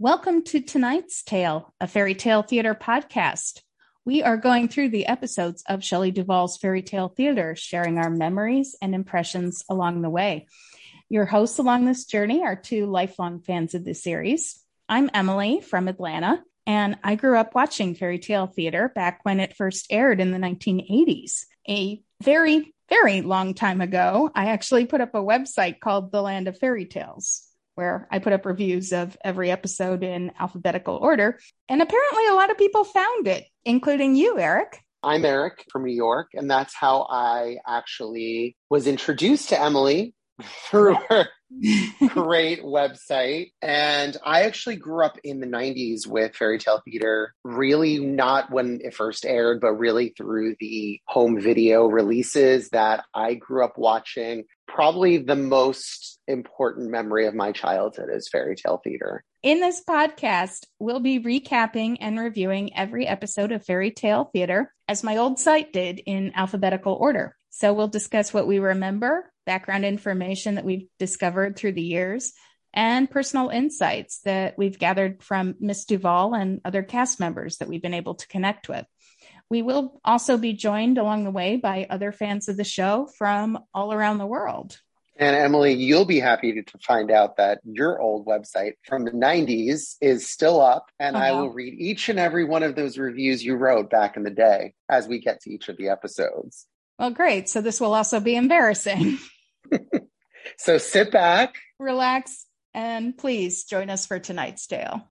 Welcome to tonight's tale, a fairy tale theater podcast. We are going through the episodes of Shelley Duvall's Fairy Tale Theater, sharing our memories and impressions along the way. Your hosts along this journey are two lifelong fans of the series. I'm Emily from Atlanta, and I grew up watching fairy tale theater back when it first aired in the 1980s. A very, very long time ago, I actually put up a website called The Land of Fairy Tales where I put up reviews of every episode in alphabetical order. And apparently, a lot of people found it, including you, Eric. I'm Eric from New York, and that's how I actually was introduced to Emily through her great website. And I actually grew up in the 90s with fairy tale theater, really not when it first aired, but really through the home video releases that I grew up watching. Probably the most important memory of my childhood is fairy tale theater. In this podcast, we'll be recapping and reviewing every episode of Fairy Tale Theater, as my old site did in alphabetical order. So we'll discuss what we remember, background information that we've discovered through the years, and personal insights that we've gathered from Miss Duvall and other cast members that we've been able to connect with. We will also be joined along the way by other fans of the show from all around the world. And Emily, you'll be happy to, to find out that your old website from the 90s is still up. And uh-huh. I will read each and every one of those reviews you wrote back in the day as we get to each of the episodes. Well, great. So this will also be embarrassing. so sit back, relax, and please join us for tonight's tale.